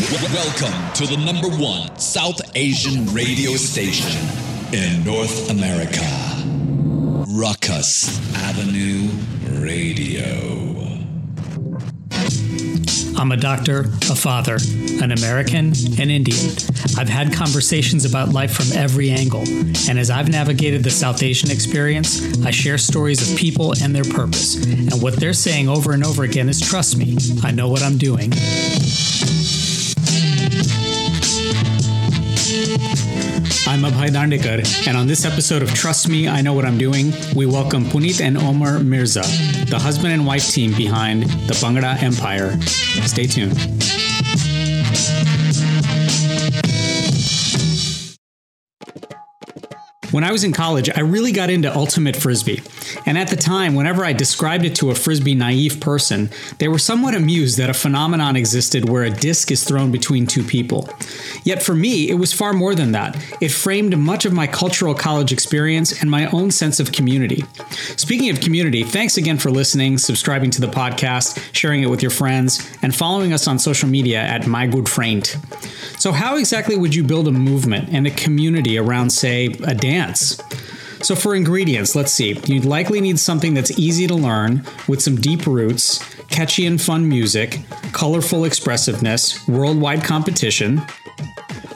Welcome to the number one South Asian radio station in North America, Rukus Avenue Radio. I'm a doctor, a father, an American, an Indian. I've had conversations about life from every angle, and as I've navigated the South Asian experience, I share stories of people and their purpose. And what they're saying over and over again is trust me, I know what I'm doing. I'm Abhay Dandekar, and on this episode of Trust Me, I Know What I'm Doing, we welcome Puneet and Omer Mirza, the husband and wife team behind the Bhangra Empire. Stay tuned. When I was in college, I really got into ultimate frisbee. And at the time, whenever I described it to a frisbee naive person, they were somewhat amused that a phenomenon existed where a disc is thrown between two people. Yet for me, it was far more than that. It framed much of my cultural college experience and my own sense of community. Speaking of community, thanks again for listening, subscribing to the podcast, sharing it with your friends, and following us on social media at My Good Friend. So, how exactly would you build a movement and a community around, say, a dance? So, for ingredients, let's see. You'd likely need something that's easy to learn with some deep roots, catchy and fun music, colorful expressiveness, worldwide competition.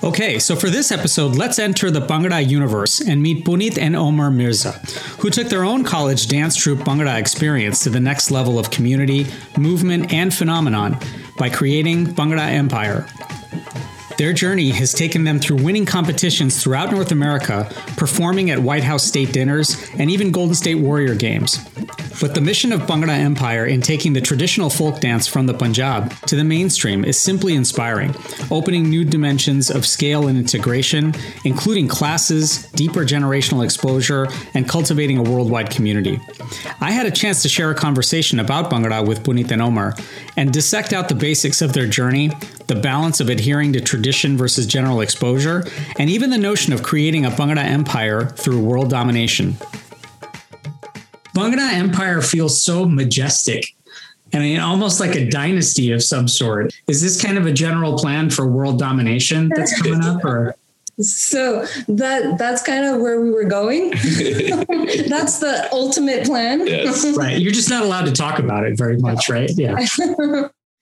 Okay, so for this episode, let's enter the Bhangra universe and meet Puneet and Omer Mirza, who took their own college dance troupe Bhangra experience to the next level of community, movement, and phenomenon by creating Bhangra Empire, their journey has taken them through winning competitions throughout North America, performing at White House state dinners, and even Golden State Warrior games. But the mission of Bhangra Empire in taking the traditional folk dance from the Punjab to the mainstream is simply inspiring, opening new dimensions of scale and integration, including classes, deeper generational exposure, and cultivating a worldwide community. I had a chance to share a conversation about Bhangra with Puneet and Omer and dissect out the basics of their journey, the balance of adhering to tradition versus general exposure, and even the notion of creating a Bhangra empire through world domination. Bhangra Empire feels so majestic. I mean, almost like a dynasty of some sort. Is this kind of a general plan for world domination that's coming up, or? So that that's kind of where we were going. that's the ultimate plan. Yes. right. You're just not allowed to talk about it very much, right? Yeah.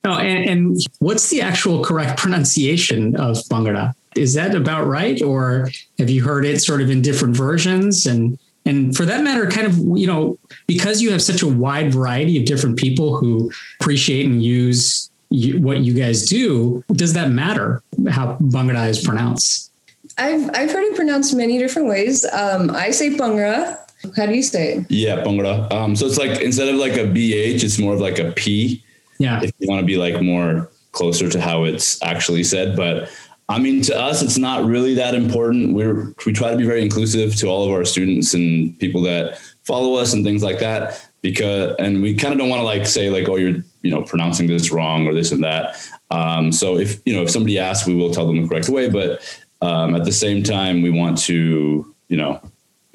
Oh, and, and what's the actual correct pronunciation of Bhangra? Is that about right, or have you heard it sort of in different versions? And and for that matter, kind of you know because you have such a wide variety of different people who appreciate and use you, what you guys do, does that matter how Bhangra is pronounced? I've I've heard it pronounced many different ways. Um, I say Bhangra. How do you say it? Yeah, Bhangra. Um, so it's like instead of like a BH, it's more of like a P. Yeah. If you want to be like more closer to how it's actually said, but I mean, to us, it's not really that important. We're we try to be very inclusive to all of our students and people that follow us and things like that. Because and we kind of don't want to like say like, oh, you're you know pronouncing this wrong or this and that. Um, so if you know if somebody asks, we will tell them the correct way. But um, at the same time, we want to you know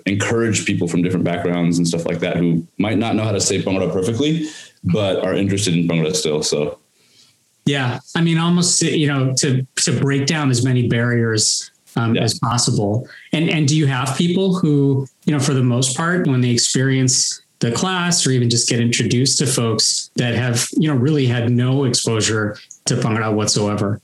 encourage people from different backgrounds and stuff like that who might not know how to say Bhangra perfectly, but are interested in Bhangra still. So yeah, I mean, almost you know to to break down as many barriers um, yeah. as possible. And and do you have people who you know for the most part when they experience the class or even just get introduced to folks that have you know really had no exposure to Bhangra whatsoever?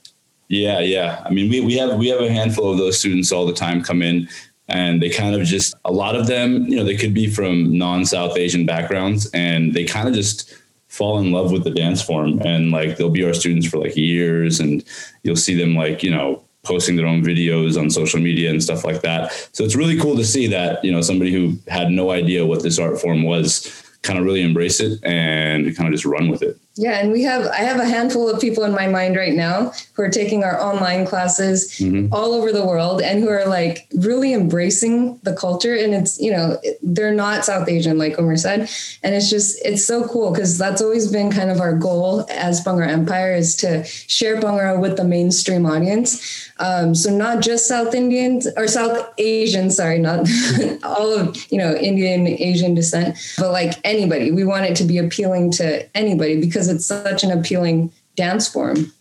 Yeah, yeah. I mean, we, we have we have a handful of those students all the time come in and they kind of just a lot of them, you know, they could be from non-South Asian backgrounds and they kind of just fall in love with the dance form and like they'll be our students for like years and you'll see them like you know posting their own videos on social media and stuff like that. So it's really cool to see that you know somebody who had no idea what this art form was kind of really embrace it and kind of just run with it yeah, and we have I have a handful of people in my mind right now who are taking our online classes mm-hmm. all over the world and who are like really embracing the culture and it's, you know, they're not South Asian like Omer said, and it's just it's so cool because that's always been kind of our goal as Bhangra Empire is to share Bhangra with the mainstream audience. Um, so not just South Indians or South Asian, sorry, not all of, you know, Indian Asian descent, but like anybody. We want it to be appealing to anybody because because it's such an appealing dance form.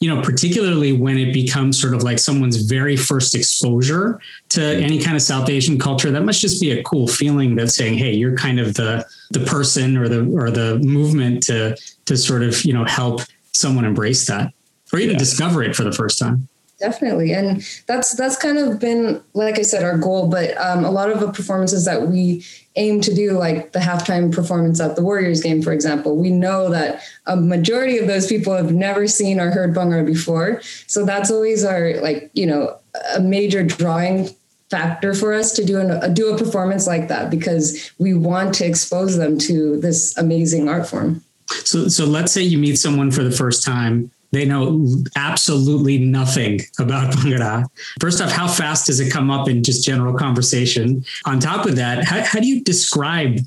you know, particularly when it becomes sort of like someone's very first exposure to any kind of South Asian culture, that must just be a cool feeling that saying, hey, you're kind of the the person or the or the movement to to sort of, you know, help someone embrace that or even yeah. discover it for the first time definitely. And that's that's kind of been like i said our goal but um, a lot of the performances that we aim to do like the halftime performance at the warriors game for example we know that a majority of those people have never seen or heard bhangra before. So that's always our like you know a major drawing factor for us to do a do a performance like that because we want to expose them to this amazing art form. So so let's say you meet someone for the first time they know absolutely nothing about Bhangra. First off, how fast does it come up in just general conversation? On top of that, how, how do you describe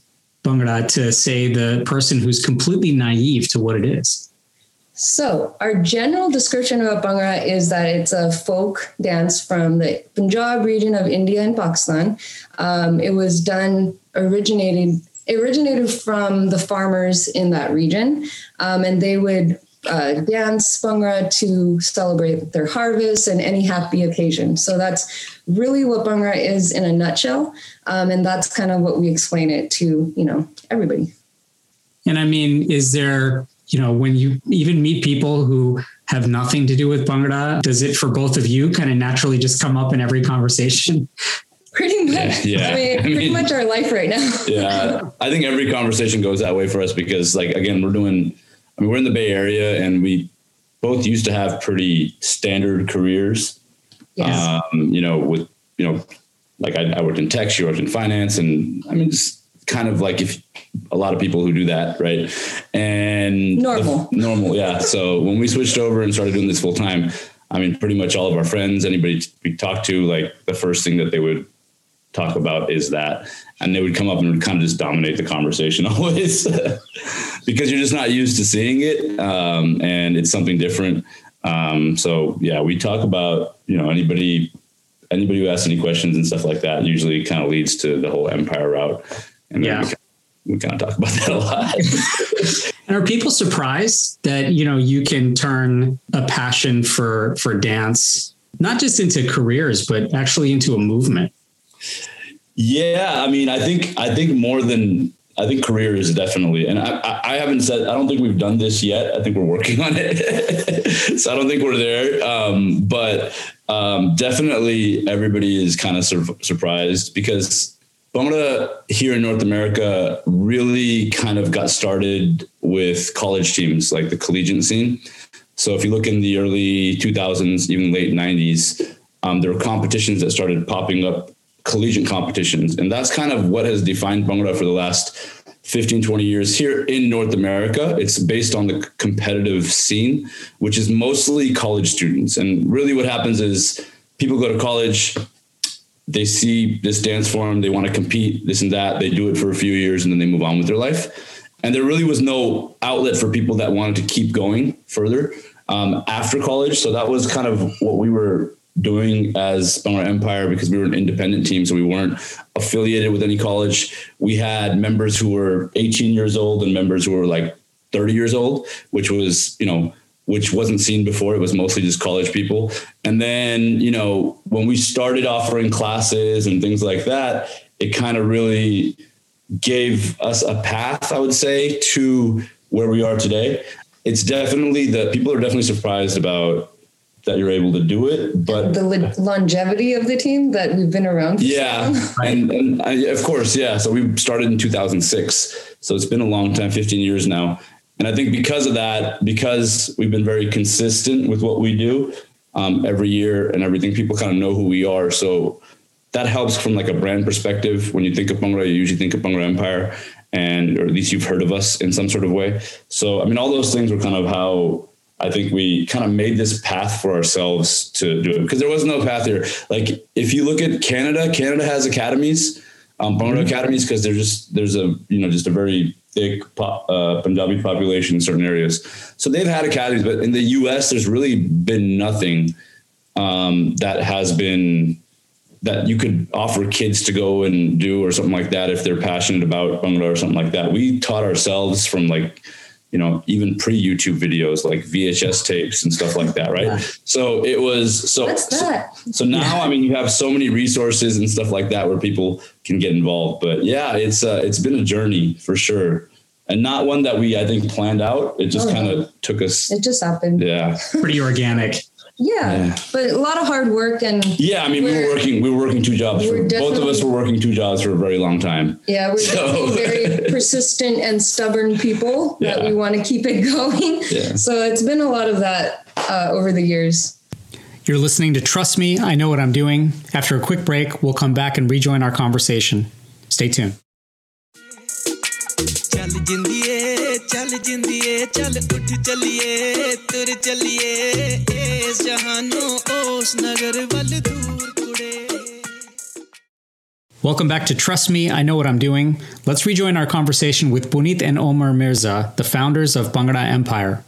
Bhangra to say the person who's completely naive to what it is? So, our general description about Bhangra is that it's a folk dance from the Punjab region of India and Pakistan. Um, it was done originated originated from the farmers in that region, um, and they would uh, dance Bhangra to celebrate their harvest and any happy occasion. So that's really what Bhangra is in a nutshell, um, and that's kind of what we explain it to you know everybody. And I mean, is there you know when you even meet people who have nothing to do with Bhangra, does it for both of you kind of naturally just come up in every conversation? Pretty much. Yeah. I mean, pretty mean, much our life right now. yeah. I think every conversation goes that way for us because, like, again, we're doing I mean, we're in the Bay Area and we both used to have pretty standard careers. Yes. Um, you know, with, you know, like I, I worked in tech, she worked in finance. And I mean, just kind of like if a lot of people who do that, right? And normal, the, normal. Yeah. So when we switched over and started doing this full time, I mean, pretty much all of our friends, anybody we talked to, like the first thing that they would talk about is that and they would come up and would kind of just dominate the conversation always because you're just not used to seeing it um, and it's something different. Um, so yeah we talk about you know anybody anybody who asks any questions and stuff like that usually kind of leads to the whole empire route. And yeah. we, we kind of talk about that a lot. And are people surprised that you know you can turn a passion for for dance not just into careers but actually into a movement yeah, I mean, I think I think more than I think career is definitely, and I, I haven't said I don't think we've done this yet. I think we're working on it, so I don't think we're there. Um, but um, definitely, everybody is kind of sur- surprised because Bhangra here in North America really kind of got started with college teams, like the collegiate scene. So if you look in the early 2000s, even late 90s, um, there were competitions that started popping up collegiate competitions. And that's kind of what has defined Bhangra for the last 15, 20 years here in North America. It's based on the competitive scene, which is mostly college students. And really what happens is people go to college, they see this dance form, they want to compete, this and that. They do it for a few years and then they move on with their life. And there really was no outlet for people that wanted to keep going further um, after college. So that was kind of what we were doing as Bhangra Empire because we were an independent team, so we weren't affiliated with any college. We had members who were 18 years old and members who were like 30 years old, which was, you know, which wasn't seen before. It was mostly just college people. And then, you know, when we started offering classes and things like that, it kind of really gave us a path, I would say, to where we are today. It's definitely the people are definitely surprised about that you're able to do it. But the longevity of the team that we've been around. yeah, and, and I, of course, yeah. So we started in 2006, so it's been a long time, 15 years now. And I think because of that, because we've been very consistent with what we do um, every year and everything, people kind of know who we are. So that helps from like a brand perspective. When you think of Bhangra, you usually think of Bhangra Empire, and or at least you've heard of us in some sort of way. So I mean, all those things were kind of how I think we kind of made this path for ourselves to do it because there was no path here. Like if you look at Canada, Canada has academies, um, mm-hmm. academies, because there's just there's a you know just a very thick uh, Punjabi population in certain areas. So they've had academies, but in the U.S. there's really been nothing um, that has been that you could offer kids to go and do or something like that if they're passionate about Bhangra or something like that. We taught ourselves from like you know, even pre YouTube videos like VHS tapes and stuff like that, right? Yeah. So it was so What's that? so, so now yeah. I mean you have so many resources and stuff like that where people can get involved. But yeah, it's uh, it's been a journey for sure. And not one that we I think planned out. It just oh, kind of took us It just happened. Yeah. Pretty organic. Yeah, yeah, but a lot of hard work and yeah. I mean, we were working. We were working two jobs. For, both of us were working two jobs for a very long time. Yeah, we're so. very persistent and stubborn people yeah. that we want to keep it going. Yeah. So it's been a lot of that uh, over the years. You're listening to Trust Me, I Know What I'm Doing. After a quick break, we'll come back and rejoin our conversation. Stay tuned. Welcome back to Trust Me, I Know What I'm Doing. Let's rejoin our conversation with Puneet and Omer Mirza, the founders of Bhangra Empire.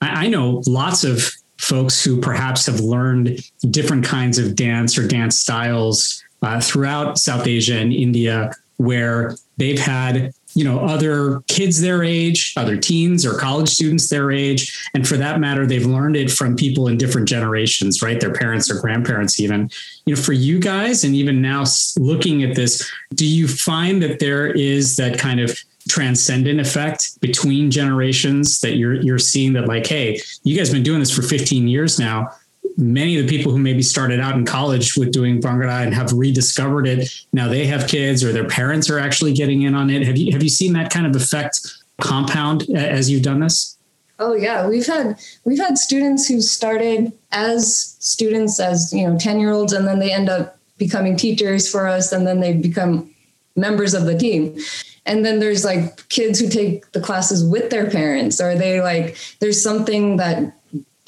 I know lots of folks who perhaps have learned different kinds of dance or dance styles uh, throughout South Asia and India, where they've had you know other kids their age other teens or college students their age. And for that matter they've learned it from people in different generations right? Their parents or grandparents even. You know for you guys and even now looking at this do you find that there is that kind of transcendent effect between generations that you're you're seeing that like hey you guys have been doing this for 15 years now many of the people who maybe started out in college with doing Bhangra and have rediscovered it now they have kids or their parents are actually getting in on it. Have you have you seen that kind of effect compound as you've done this? Oh yeah, we've had we've had students who started as students as you know ten year olds, and then they end up becoming teachers for us, and then they become members of the team. And then there's like kids who take the classes with their parents, or they like there's something that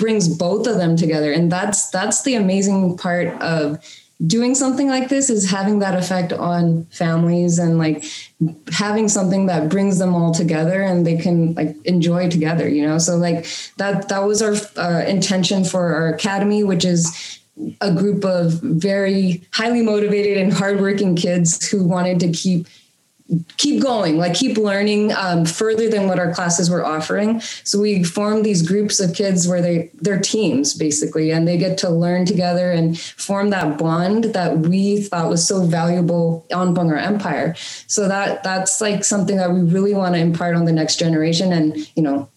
brings both of them together. And that's that's the amazing part of doing something like this is having that effect on families and like having something that brings them all together and they can like enjoy together you know? So like that that was our uh, intention for our academy which is a group of very highly motivated and hardworking kids who wanted to keep keep going, like keep learning um, further than what our classes were offering. So we formed these groups of kids where they they're teams basically, and they get to learn together and form that bond that we thought was so valuable on Bhangra Empire. So that that's like something that we really want to impart on the next generation, and you know,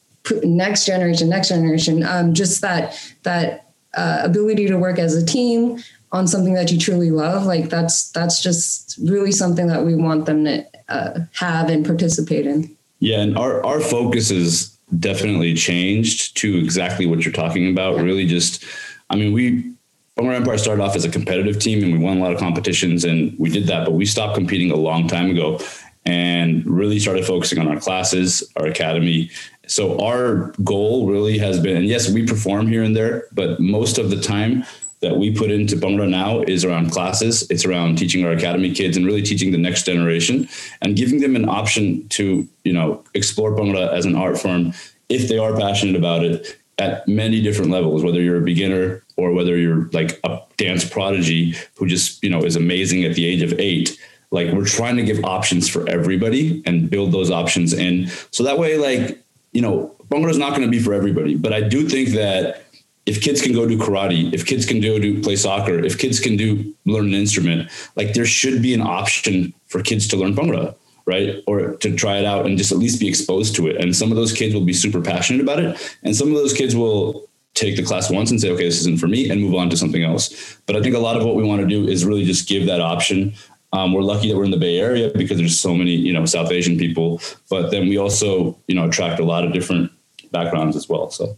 next generation, next generation. Um, just that that uh, ability to work as a team on something that you truly love like that's that's just really something that we want them to uh, have and participate in. Yeah, and our our focus has definitely changed to exactly what you're talking about. Yeah. Really, just I mean, we Bhangra Empire started off as a competitive team, and we won a lot of competitions, and we did that. But we stopped competing a long time ago, and really started focusing on our classes, our academy. So our goal really has been, and yes, we perform here and there, but most of the time that we put into Bhangra now is around classes. It's around teaching our academy kids and really teaching the next generation and giving them an option to, you know, explore Bhangra as an art form if they are passionate about it at many different levels, whether you're a beginner or whether you're like a dance prodigy who just, you know, is amazing at the age of eight. Like we're trying to give options for everybody and build those options in. So that way, like, you know, Bhangra is not going to be for everybody, but I do think that if kids can go do karate, if kids can do, do play soccer, if kids can do learn an instrument, like there should be an option for kids to learn bhangra, right? Or to try it out and just at least be exposed to it. And some of those kids will be super passionate about it. And some of those kids will take the class once and say, okay, this isn't for me and move on to something else. But I think a lot of what we want to do is really just give that option. Um, we're lucky that we're in the Bay Area because there's so many, you know, South Asian people, but then we also, you know, attract a lot of different backgrounds as well. So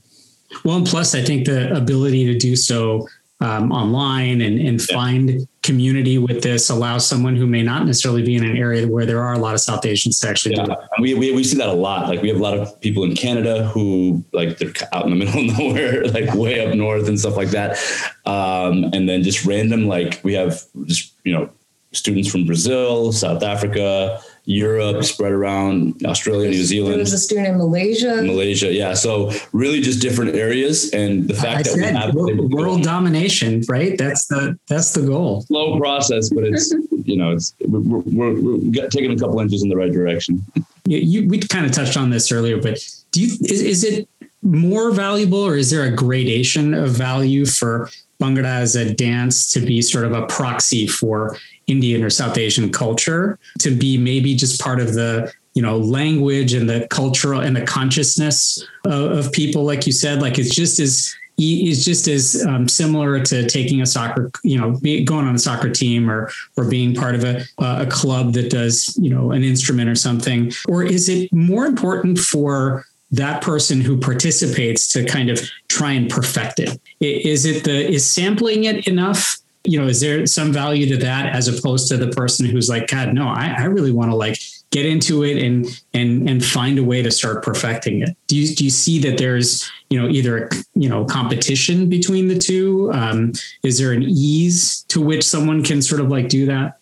well, and plus, I think the ability to do so um, online and, and yeah. find community with this allows someone who may not necessarily be in an area where there are a lot of South Asians to actually yeah. do it. We, we, we see that a lot. Like we have a lot of people in Canada who like they're out in the middle of nowhere, like way up north and stuff like that. Um, and then just random, like we have just, you know, students from Brazil, South Africa, Europe, spread around Australia, New Zealand. There was a student in Malaysia. Malaysia, yeah. So really, just different areas, and the fact I that said, we have world, world domination, right? That's the that's the goal. Slow process, but it's you know it's we're, we're, we're taking a couple inches in the right direction. you, we kind of touched on this earlier, but do you is, is it more valuable or is there a gradation of value for Bhangra as a dance to be sort of a proxy for Indian or South Asian culture, to be maybe just part of the you know language and the cultural and the consciousness of, of people, like you said, like it's just as is just as um, similar to taking a soccer, you know, be, going on a soccer team or or being part of a a club that does you know an instrument or something, or is it more important for that person who participates to kind of try and perfect it? Is it the is sampling it enough? You know, is there some value to that as opposed to the person who's like, God, no, I, I really want to like get into it and and and find a way to start perfecting it. Do you do you see that there's you know either you know competition between the two? Um, is there an ease to which someone can sort of like do that?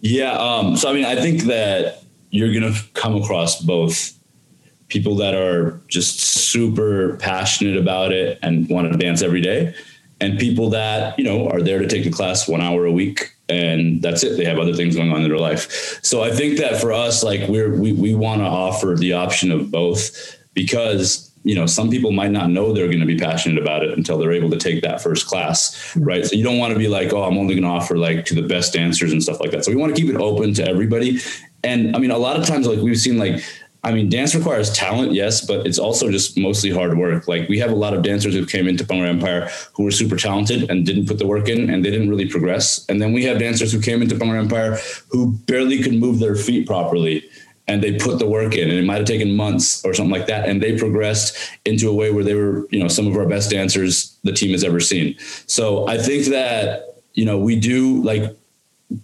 Yeah. Um, so I mean, I think that you're gonna come across both people that are just super passionate about it and want to dance every day. And people that you know are there to take the class one hour a week and that's it. They have other things going on in their life. So i think that for us like we're we, we want to offer the option of both because you know some people might not know they're going to be passionate about it until they're able to take that first class mm-hmm. right? So you don't want to be like oh i'm only going to offer like to the best dancers and stuff like that. So we want to keep it open to everybody. And i mean a lot of times like we've seen like I mean, dance requires talent, yes, but it's also just mostly hard work. Like we have a lot of dancers who came into Bhangra Empire who were super talented and didn't put the work in and they didn't really progress. And then we have dancers who came into Bhangra Empire who barely could move their feet properly and they put the work in and it might have taken months or something like that. And they progressed into a way where they were, you know, some of our best dancers the team has ever seen. So I think that, you know, we do like,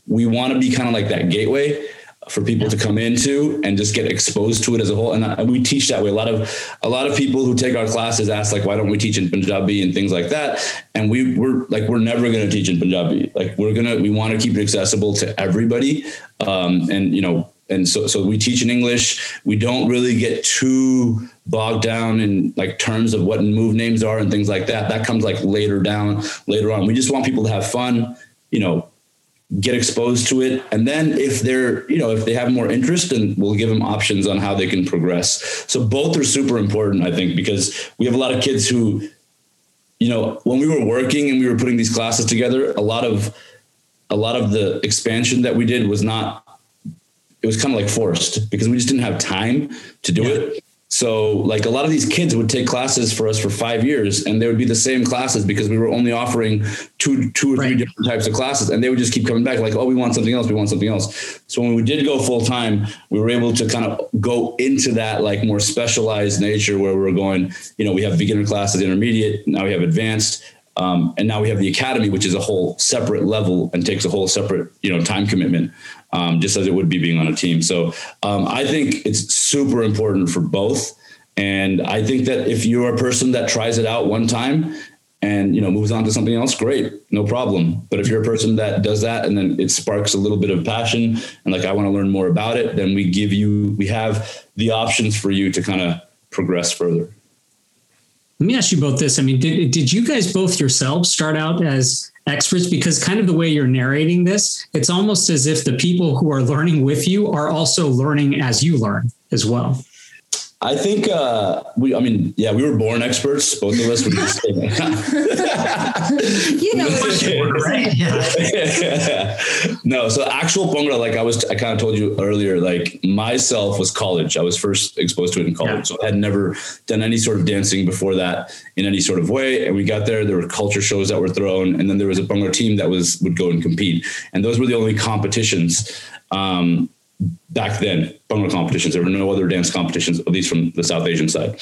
we want to be kind of like that gateway for people to come into and just get exposed to it as a whole. And we teach that way. A lot of a lot of people who take our classes ask like, why don't we teach in Punjabi and things like that? And we we're like, we're never going to teach in Punjabi. Like we're gonna we want to keep it accessible to everybody. Um, and you know, and so so we teach in English. We don't really get too bogged down in like terms of what move names are and things like that. That comes like later down later on. We just want people to have fun. You know, get exposed to it. And then if they're you know if they have more interest then we'll give them options on how they can progress. So both are super important i think because we have a lot of kids who you know when we were working and we were putting these classes together a lot of a lot of the expansion that we did was not it was kind of like forced because we just didn't have time to do yeah. it so like a lot of these kids would take classes for us for five years and they would be the same classes because we were only offering two, two or right. three different types of classes and they would just keep coming back like, oh, we want something else. We want something else. So when we did go full time, we were able to kind of go into that like more specialized nature where we we're going, you know, we have beginner classes, intermediate, now we have advanced. Um, and now we have the academy, which is a whole separate level and takes a whole separate, you know, time commitment um, just as it would be being on a team. So um, I think it's super important for both. And I think that if you're a person that tries it out one time and you know moves on to something else, great, no problem. But if you're a person that does that and then it sparks a little bit of passion and like I want to learn more about it, then we give you we have the options for you to kind of progress further. Let me ask you both this. I mean, did, did you guys both yourselves start out as experts because kind of the way you're narrating this, it's almost as if the people who are learning with you are also learning as you learn as well. I think uh, we. I mean, yeah, we were born experts. Both of us were. you know, right? Yeah. no, so actual Bhangra, like I was, I kind of told you earlier, like myself was college. I was first exposed to it in college, yeah. so I had never done any sort of dancing before that in any sort of way. And we got there, there were culture shows that were thrown, and then there was a Bhangra team that was would go and compete, and those were the only competitions. Um, back then Bhangra competitions. There were no other dance competitions, at least from the South Asian side.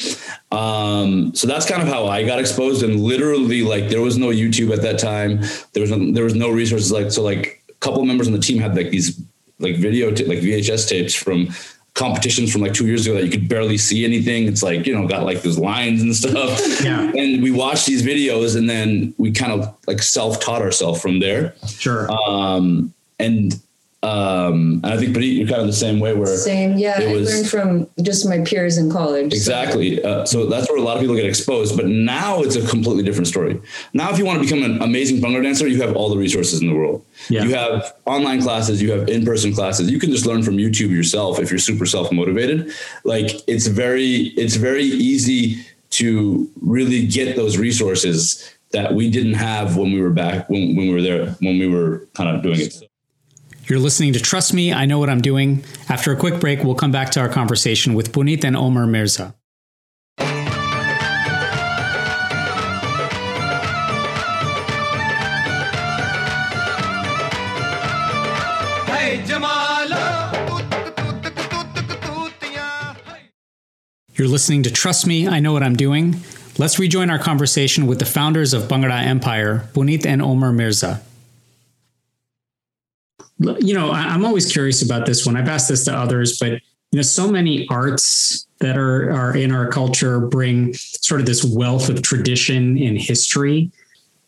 Um, so that's kind of how I got exposed. And literally, like, there was no YouTube at that time. There was no, there was no resources. Like, so like a couple members on the team had like these like video, t- like VHS tapes from competitions from like two years ago that you could barely see anything. It's like, you know, got like those lines and stuff. Yeah. And we watched these videos and then we kind of like self taught ourselves from there. Sure. Um, and Um, and I think, but you're kind of the same way where Same, yeah. I was- learned from just my peers in college. so- Exactly. Uh, so that's where a lot of people get exposed. But now it's a completely different story. Now, if you want to become an amazing bhangra dancer, you have all the resources in the world. Yeah. You have online classes, you have in-person classes. You can just learn from YouTube yourself if you're super self-motivated. Like it's very, it's very easy to really get those resources that we didn't have when we were back when, when we were there when we were kind of doing it. You're listening to Trust Me, I Know What I'm Doing. After a quick break, we'll come back to our conversation with Puneet and Omer Mirza. You're listening to Trust Me, I Know What I'm Doing. Let's rejoin our conversation with the founders of Bhangra Empire, Puneet and Omer Mirza. You know, I'm always curious about this one. I've asked this to others, but you know, so many arts that are are in our culture bring sort of this wealth of tradition and history.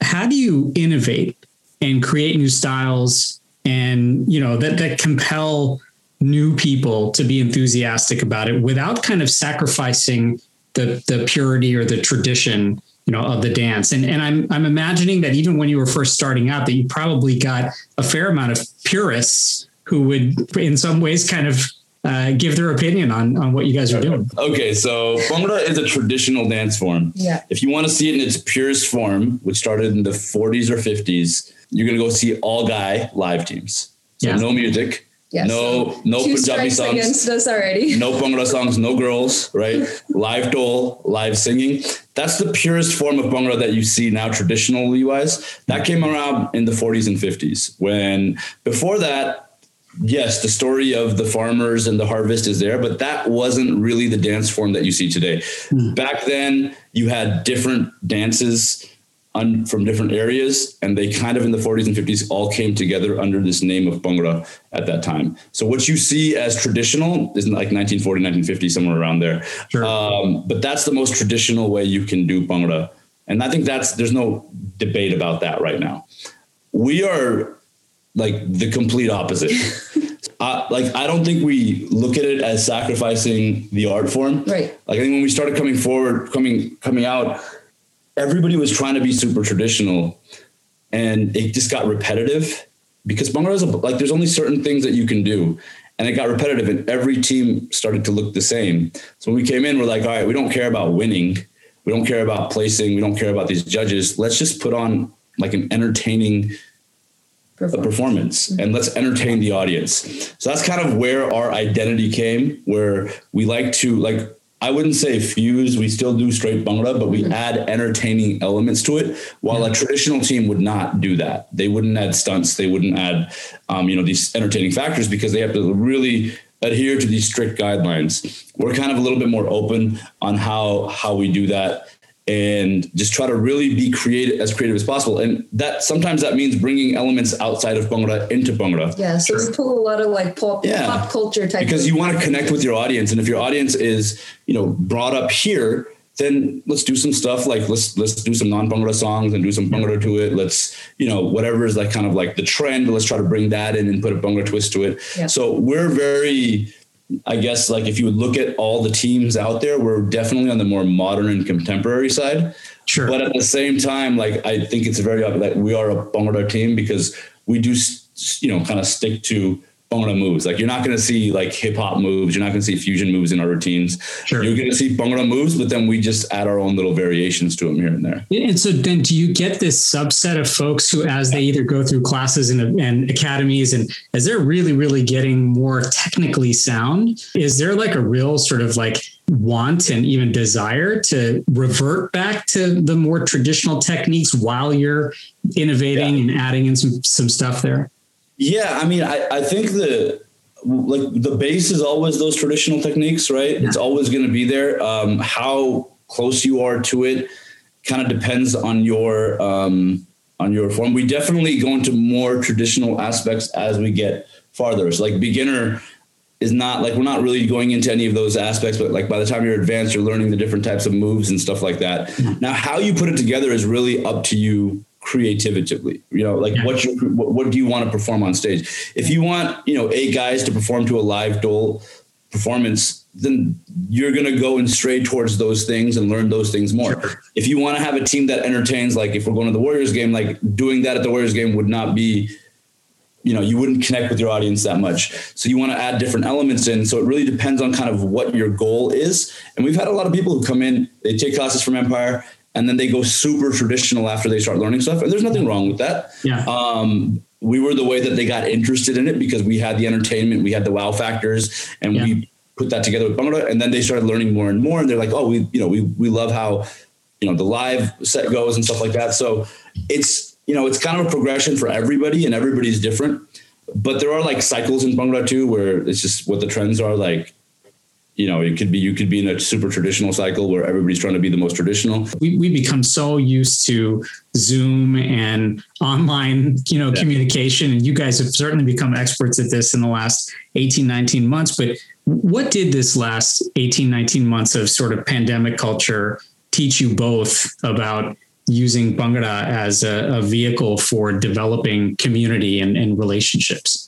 How do you innovate and create new styles and you know that that compel new people to be enthusiastic about it without kind of sacrificing the the purity or the tradition you know of the dance and and I'm I'm imagining that even when you were first starting out that you probably got a fair amount of purists who would in some ways kind of uh, give their opinion on on what you guys are doing Okay, so Bhangra is a traditional dance form. Yeah. If you want to see it in its purest form, which started in the 40s or 50s, you're gonna go see all guy live teams. So Yeah. no music, Yes. no no Two Punjabi songs, against us already. no Bhangra songs, no girls, right? live dhol, live singing. That's the purest form of Bhangra that you see now traditionally wise. That came around in the 40s and 50s. When before that, yes, the story of the farmers and the harvest is there, but that wasn't really the dance form that you see today. Hmm. Back then, you had different dances un, from different areas, and they kind of in the 40s and 50s all came together under this name of Bhangra at that time. So what you see as traditional is like 1940, 1950, somewhere around there. Sure. Um, but that's the most traditional way you can do Bhangra. And I think that's, there's no debate about that right now. We are like the complete opposite. uh, like I don't think we look at it as sacrificing the art form. Right. Like I think when we started coming forward, coming coming out, everybody was trying to be super traditional, and it just got repetitive because Bhangra is like there's only certain things that you can do. And it got repetitive, and every team started to look the same. So when we came in, we're like, all right, we don't care about winning, we don't care about placing, we don't care about these judges. Let's just put on like an entertaining a Perform- performance mm-hmm. and let's entertain the audience. So that's kind of where our identity came, where we like to like I wouldn't say fuse, we still do straight bhangra, but we add entertaining elements to it. While a traditional team would not do that. They wouldn't add stunts, they wouldn't add um, you know, these entertaining factors because they have to really adhere to these strict guidelines. We're kind of a little bit more open on how how we do that and just try to really be creative as creative as possible. And that sometimes that means bringing elements outside of Bhangra into Bhangra. Yeah, so we pull a lot of like pop, Yeah. pop culture type Because you want to connect with your audience. And if your audience is, you know, brought up here, then let's do some stuff like let's let's do some non-Bhangra songs and do some Bhangra to it. Let's, you know, whatever is like kind of like the trend, let's try to bring that in and put a Bhangra twist to it. Yeah. So we're very I guess like if you would look at all the teams out there, we're definitely on the more modern and contemporary side. Sure. But at the same time, like I think it's very like we are a Bhangra team because we do, you know, kind of stick to Bhangra moves. Like you're not going to see like hip hop moves. You're not going to see fusion moves in our routines. Sure. You're going to see Bhangra moves, but then we just add our own little variations to them here and there. And so then do you get this subset of folks who, as they either go through classes and, and academies and as they're really, really getting more technically sound, is there like a real sort of like want and even desire to revert back to the more traditional techniques while you're innovating and adding in some, some stuff there? Yeah, I mean, I, I think the like the base is always those traditional techniques, right? It's always going to be there. Um, how close you are to it kind of depends on your um, on your form. We definitely go into more traditional aspects as we get farther. So, like beginner is not like we're not really going into any of those aspects, but like by the time you're advanced, you're learning the different types of moves and stuff like that. Now, how you put it together is really up to you creatively you know like Yeah. what you what, do you want to perform on stage if you want you know eight guys to perform to a live dhol performance then you're going to go and stray towards those things and learn those things more Sure. if you want to have a team that entertains like if we're going to the warriors game like doing that at the warriors game would not be you know you wouldn't connect with your audience that much so you want to add different elements in so it really depends on kind of what your goal is and we've had a lot of people who come in they take classes from empire and then they go super traditional after they start learning stuff and there's nothing wrong with that Yeah. um, we were the way that they got interested in it because we had the entertainment, we had the wow factors, and Yeah. we put that together with Bhangra. And then they started learning more and more, and they're like, "Oh, we, you know, we we love how, you know, the live set goes and stuff like that." So it's you know, it's kind of a progression for everybody, and everybody's different. But there are like cycles in Bhangra too, where it's just what the trends are. Like, you know, it could be you could be in a super traditional cycle where everybody's trying to be the most traditional. we, we become so used to Zoom and online, you know, Yeah. communication. And you guys have certainly become experts at this in the last 18, 19 months. But what did this last 18, 19 months of sort of pandemic culture teach you both about using Bhangra as a, a vehicle for developing community and, and relationships?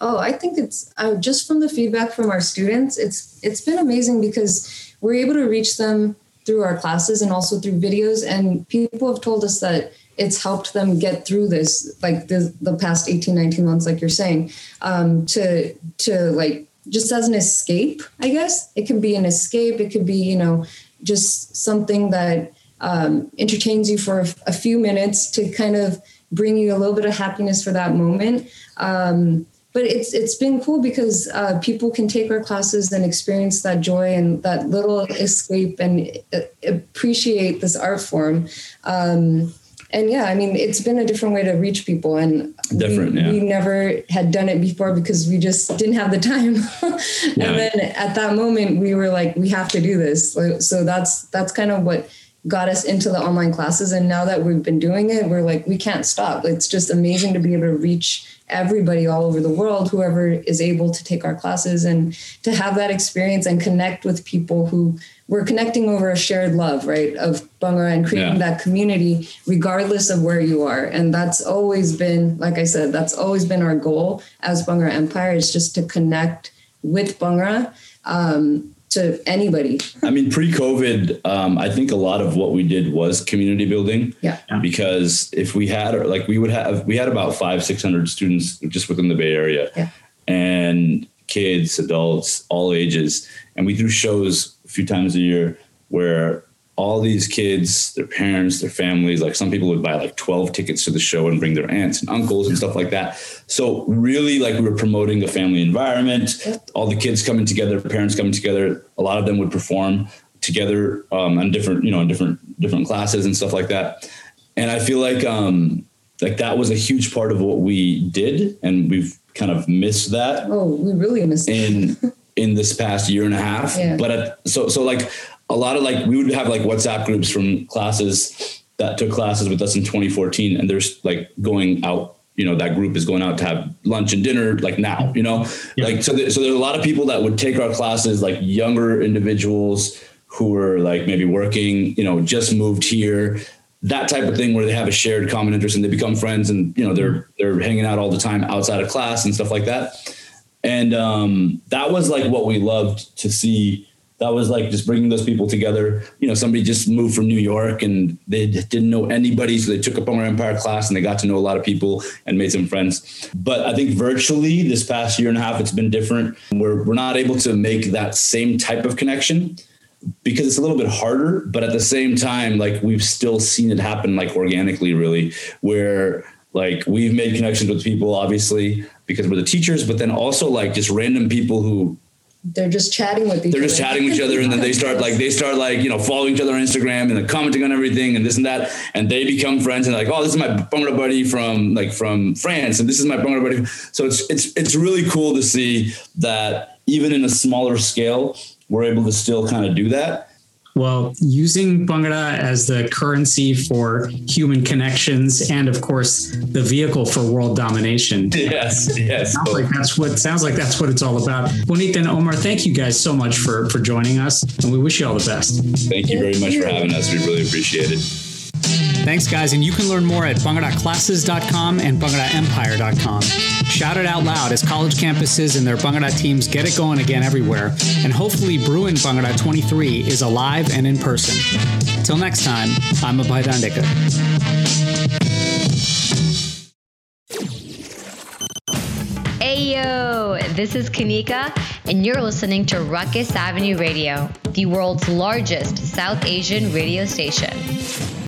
Oh, I think it's uh, just from the feedback from our students. It's it's been amazing because we're able to reach them through our classes and also through videos. And people have told us that it's helped them get through this, like the the past 18, 19 months, like you're saying, um, to to like just as an escape. I guess it can be an escape. It could be you know just something that um, entertains you for a, few minutes to kind of bring you a little bit of happiness for that moment. Um, but it's it's been cool because uh, people can take our classes and experience that joy and that little escape and uh, appreciate this art form. Um, and yeah, I mean, it's been a different way to reach people, and Different, we, yeah. we never had done it before because we just didn't have the time. Yeah. And then at that moment, we were like, we have to do this. So, so that's that's kind of what got us into the online classes. And now that we've been doing it, we're like, we can't stop. It's just amazing to be able to reach everybody all over the world, whoever is able to take our classes and to have that experience and connect with people who we're connecting over a shared love, right? Of Bhangra and creating Yeah. that community, regardless of where you are. And that's always been, like I said, that's always been our goal as Bhangra Empire is just to connect with Bhangra um, to anybody. I mean, pre-COVID, um, I think a lot of what we did was community building. Yeah. Because if we had, like, we would have, we had about five, six hundred students just within the Bay Area, Yeah. and kids, adults, all ages, and we do shows a few times a year where all these kids, their parents, their families, like some people would buy like 12 tickets to the show and bring their aunts and uncles and stuff like that. So really like we were promoting a family environment, all the kids coming together, parents coming together. A lot of them would perform together um, on different, you know, in different, different classes and stuff like that. And I feel like, um, like that was a huge part of what we did. And we've kind of missed that Oh, we really missed it. in in this past year and a half. Yeah. But at, so so like a lot of like we would have like WhatsApp groups from classes that took classes with us in 2014, and there's like going out. You know that group is going out to have lunch and dinner like now. You know, Yeah. like so. There, so there's a lot of people that would take our classes, like younger individuals who were like maybe working. You know, just moved here. That type of thing where they have a shared common interest and they become friends and you know they're they're hanging out all the time outside of class and stuff like that and um, that was like what we loved to see that was like just bringing those people together. You know somebody just moved from new york and they didn't know anybody so they took on our empire class and they got to know a lot of people and made some friends. But i think virtually this past year and a half it's been different. We're, we're not able to make that same type of connection because it's a little bit harder but at the same time like we've still seen it happen like organically really where like we've made connections with people obviously because we're the teachers but then also like just random people who They're just chatting with each other. they're other. just chatting with each other and then they start like they start like you know following each other on instagram and then commenting on everything and this and that and they become friends and like oh this is my Bhangra buddy from like from france and this is my Bhangra buddy so it's it's it's really cool to see that even in a smaller scale we're able to still kind of do that Well, using Bhangra as the currency for human connections and, of course, the vehicle for world domination. yes yes Sounds like that's what sounds like that's what it's all about. Puneet and Omer, thank you guys so much for for joining us, and we wish you all the best. thank you very much for having us we really appreciate it Thanks, guys. And you can learn more at bhangra.classes.com and bhangra.empire.com. Shout it out loud as college campuses and their Bhangra teams get it going again everywhere. And hopefully, Bruin Bhangra 23 is alive and in person. Till next time, I'm Abhay Dandekar. Hey yo, this is Kanika, and you're listening to Rukus Avenue Radio, the world's largest South Asian radio station.